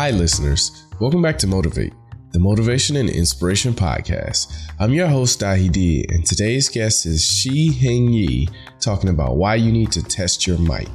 Hi, listeners. Welcome back to Motivate, the Motivation and Inspiration Podcast. I'm your host, Dahi D, and today's guest is Shi Heng Yi, talking about why you need to test your might.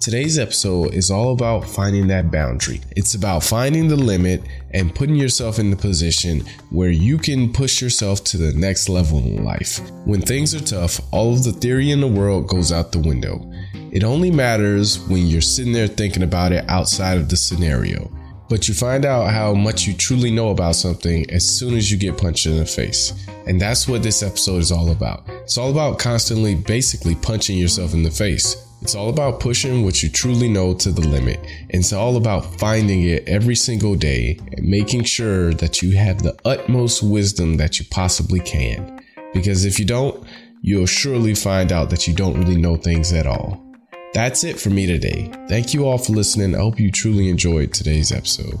Today's episode is all about finding that boundary. It's about finding the limit and putting yourself in the position where you can push yourself to the next level in life. When things are tough, all of the theory in the world goes out the window. It only matters when you're sitting there thinking about it outside of the scenario. But you find out how much you truly know about something as soon as you get punched in the face. And that's what this episode is all about. It's all about constantly, basically, punching yourself in the face. It's all about pushing what you truly know to the limit. And it's all about finding it every single day and making sure that you have the utmost wisdom that you possibly can. Because if you don't, you'll surely find out that you don't really know things at all. That's it for me today. Thank you all for listening. I hope you truly enjoyed today's episode.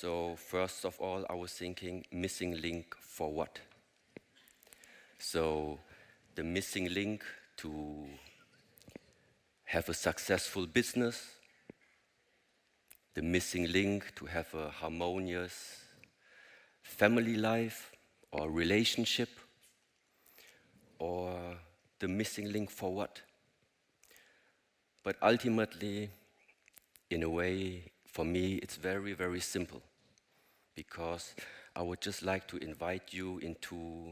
So, first of all, I was thinking missing link for what? So, the missing link to have a successful business, the missing link to have a harmonious family life or relationship, or the missing link for what? But ultimately, in a way, for me, it's very, very simple because I would just like to invite you into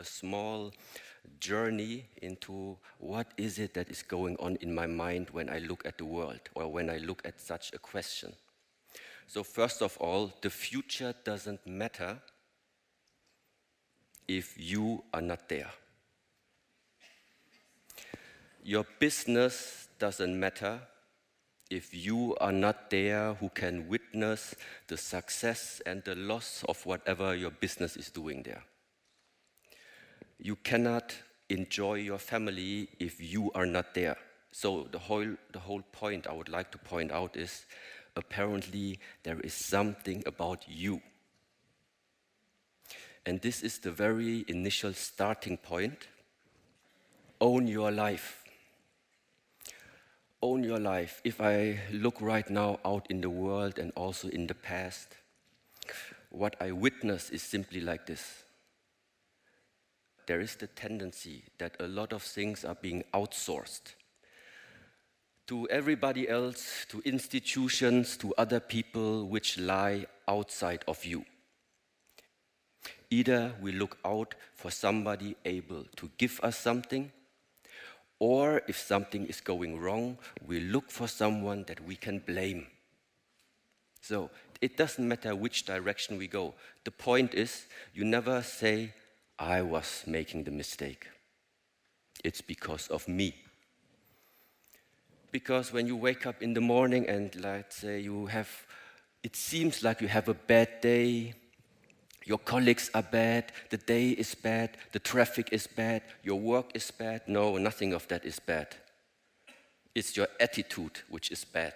a small journey into what is it that is going on in my mind when I look at the world or when I look at such a question. So, first of all, the future doesn't matter if you are not there. Your business doesn't matter if you are not there who can witness the success and the loss of whatever your business is doing there. You cannot enjoy your family if you are not there. So the whole, the whole point I would like to point out is apparently there is something about you. And this is the very initial starting point. Own your life own your life, if I look right now out in the world and also in the past, what I witness is simply like this. There is the tendency that a lot of things are being outsourced to everybody else, to institutions, to other people which lie outside of you. Either we look out for somebody able to give us something, or if something is going wrong, we look for someone that we can blame. So it doesn't matter which direction we go. The point is, you never say, I was making the mistake. It's because of me. Because when you wake up in the morning and let's say you have, it seems like you have a bad day, your colleagues are bad, the day is bad, the traffic is bad, your work is bad. No, nothing of that is bad. It's your attitude which is bad.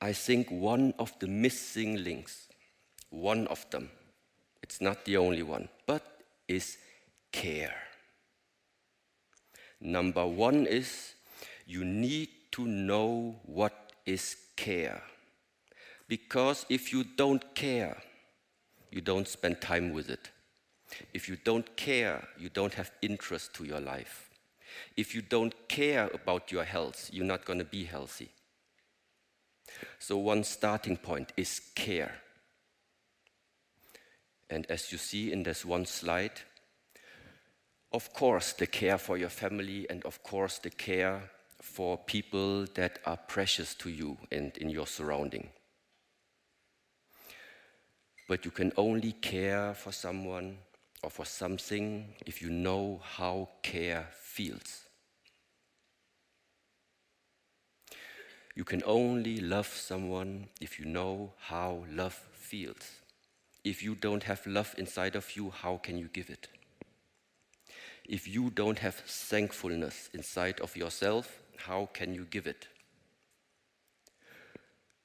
I think one of the missing links, one of them, it's not the only one, but is care. Number one is you need to know what is care. Because if you don't care, you don't spend time with it. If you don't care, you don't have interest to your life. If you don't care about your health, you're not going to be healthy. So, one starting point is care. And as you see in this one slide, of course, the care for your family, and of course, the care for people that are precious to you and in your surrounding but you can only care for someone or for something if you know how care feels. You can only love someone if you know how love feels. If you don't have love inside of you, how can you give it? If you don't have thankfulness inside of yourself, how can you give it?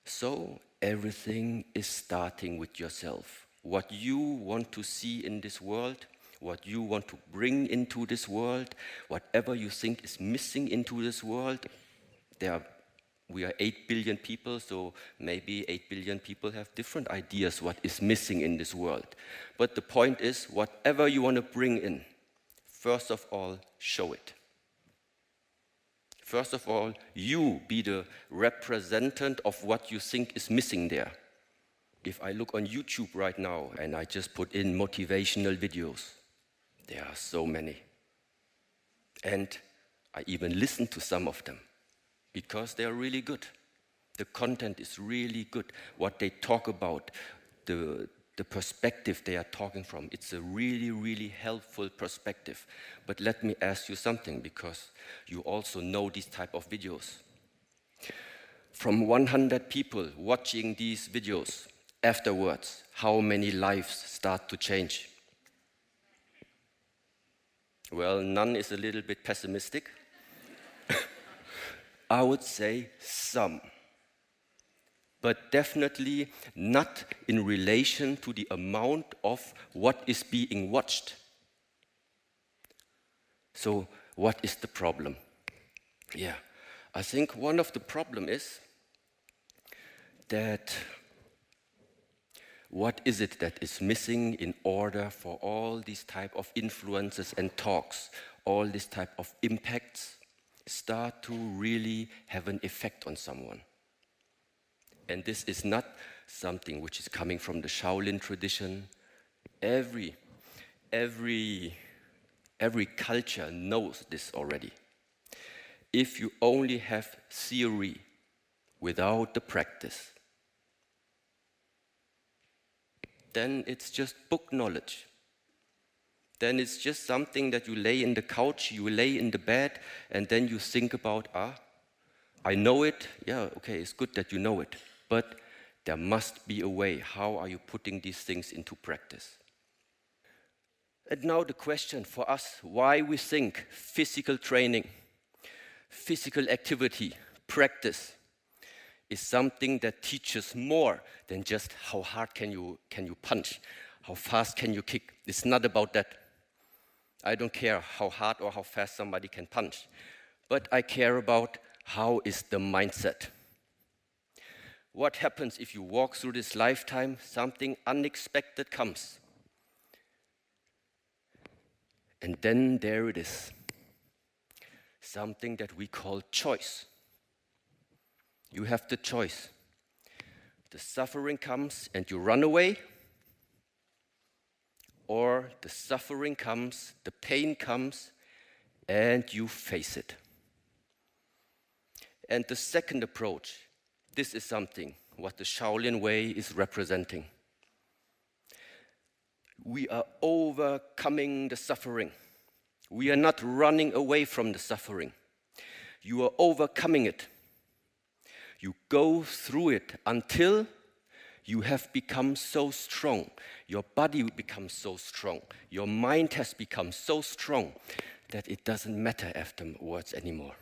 So, everything is starting with yourself. What you want to see in this world, what you want to bring into this world, whatever you think is missing into this world, there are, we are 8 billion people, so maybe 8 billion people have different ideas what is missing in this world. But the point is, whatever you want to bring in, first of all, show it. First of all, you be the representative of what you think is missing there. If I look on YouTube right now and I just put in motivational videos, there are so many. And I even listen to some of them because they are really good. The content is really good. What they talk about, the, the perspective they are talking from. It's a really, really helpful perspective. But let me ask you something because you also know these type of videos. From 100 people watching these videos, afterwards, how many lives start to change? Well, none is a little bit pessimistic. I would say some but definitely not in relation to the amount of what is being watched. So, what is the problem? Yeah, I think one of the problem is that what is it that is missing in order for all these type of influences and talks, all these type of impacts start to really have an effect on someone? And this is not something which is coming from the Shaolin tradition. Every, every, every culture knows this already. If you only have theory without the practice, then it's just book knowledge. Then it's just something that you lay in the couch, you lay in the bed, and then you think about, ah, I know it. Yeah, okay, it's good that you know it but there must be a way. How are you putting these things into practice? And now the question for us why we think physical training, physical activity, practice is something that teaches more than just how hard can you, can you punch, how fast can you kick. It's not about that. I don't care how hard or how fast somebody can punch, but I care about how is the mindset what happens if you walk through this lifetime, something unexpected comes. And then there it is something that we call choice. You have the choice. The suffering comes and you run away, or the suffering comes, the pain comes, and you face it. And the second approach this is something what the Shaolin way is representing. We are overcoming the suffering. We are not running away from the suffering. You are overcoming it. You go through it until you have become so strong. Your body becomes so strong. Your mind has become so strong that it doesn't matter afterwards anymore.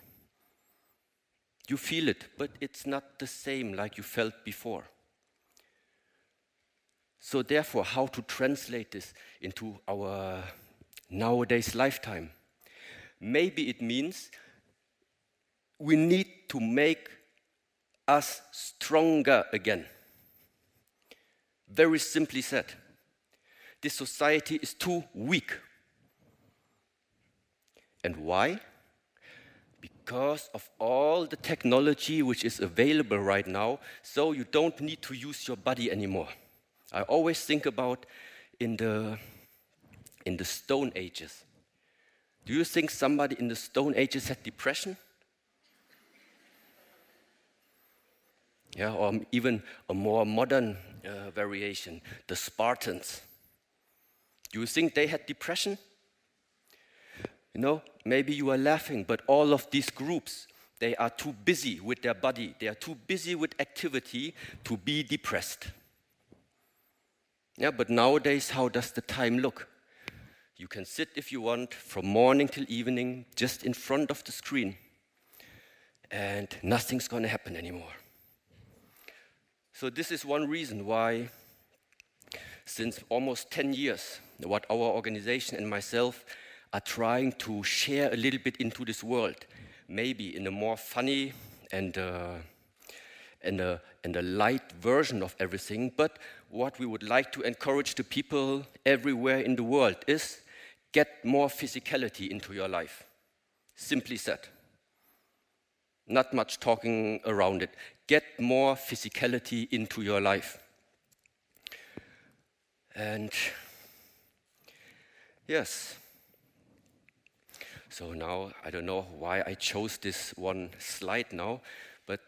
You feel it, but it's not the same like you felt before. So, therefore, how to translate this into our nowadays lifetime? Maybe it means we need to make us stronger again. Very simply said, this society is too weak. And why? Because of all the technology which is available right now, so you don't need to use your body anymore. I always think about in the, in the Stone Ages. Do you think somebody in the Stone Ages had depression? Yeah, or even a more modern uh, variation, the Spartans. Do you think they had depression? You know, maybe you are laughing, but all of these groups, they are too busy with their body, they are too busy with activity to be depressed. Yeah, but nowadays, how does the time look? You can sit if you want from morning till evening just in front of the screen, and nothing's going to happen anymore. So, this is one reason why, since almost 10 years, what our organization and myself are trying to share a little bit into this world, maybe in a more funny and uh, and a, and a light version of everything. But what we would like to encourage the people everywhere in the world is get more physicality into your life. Simply said. Not much talking around it. Get more physicality into your life. And yes. So now I don't know why I chose this one slide now, but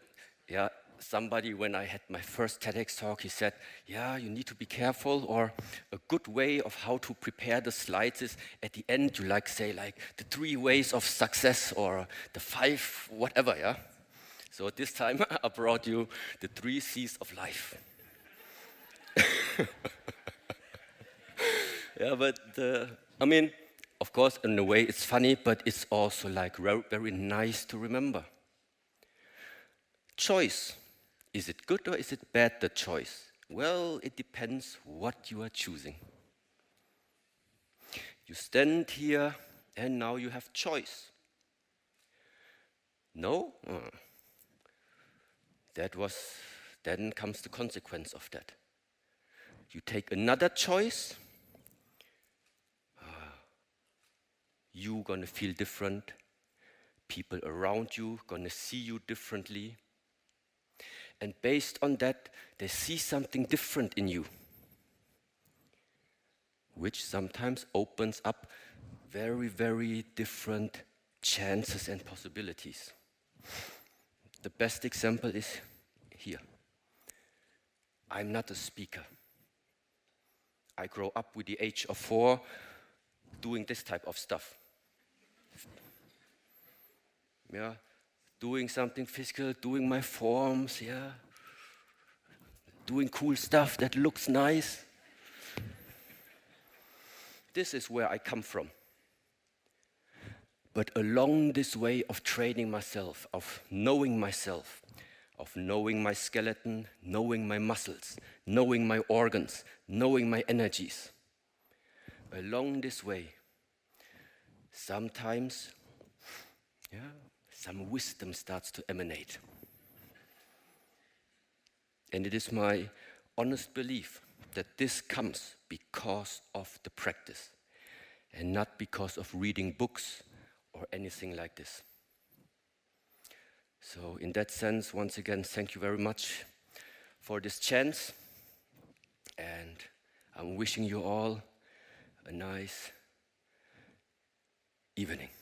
yeah, somebody, when I had my first TEDx talk, he said, Yeah, you need to be careful, or a good way of how to prepare the slides is at the end, you like say, like the three ways of success, or the five, whatever, yeah? So this time I brought you the three C's of life. yeah, but uh, I mean, of course, in a way it's funny, but it's also like very nice to remember. Choice. Is it good or is it bad, the choice? Well, it depends what you are choosing. You stand here and now you have choice. No? Uh, that was, then comes the consequence of that. You take another choice, you're gonna feel different. People around you gonna see you differently and based on that, they see something different in you, which sometimes opens up very, very different chances and possibilities. The best example is here. I'm not a speaker. I grow up with the age of four doing this type of stuff. Yeah, doing something physical, doing my forms, yeah, doing cool stuff that looks nice. This is where I come from. But along this way of training myself, of knowing myself, of knowing my skeleton, knowing my muscles, knowing my organs, knowing my energies, along this way, sometimes, yeah, some wisdom starts to emanate. And it is my honest belief that this comes because of the practice and not because of reading books or anything like this. So, in that sense, once again, thank you very much for this chance. And I'm wishing you all a nice evening.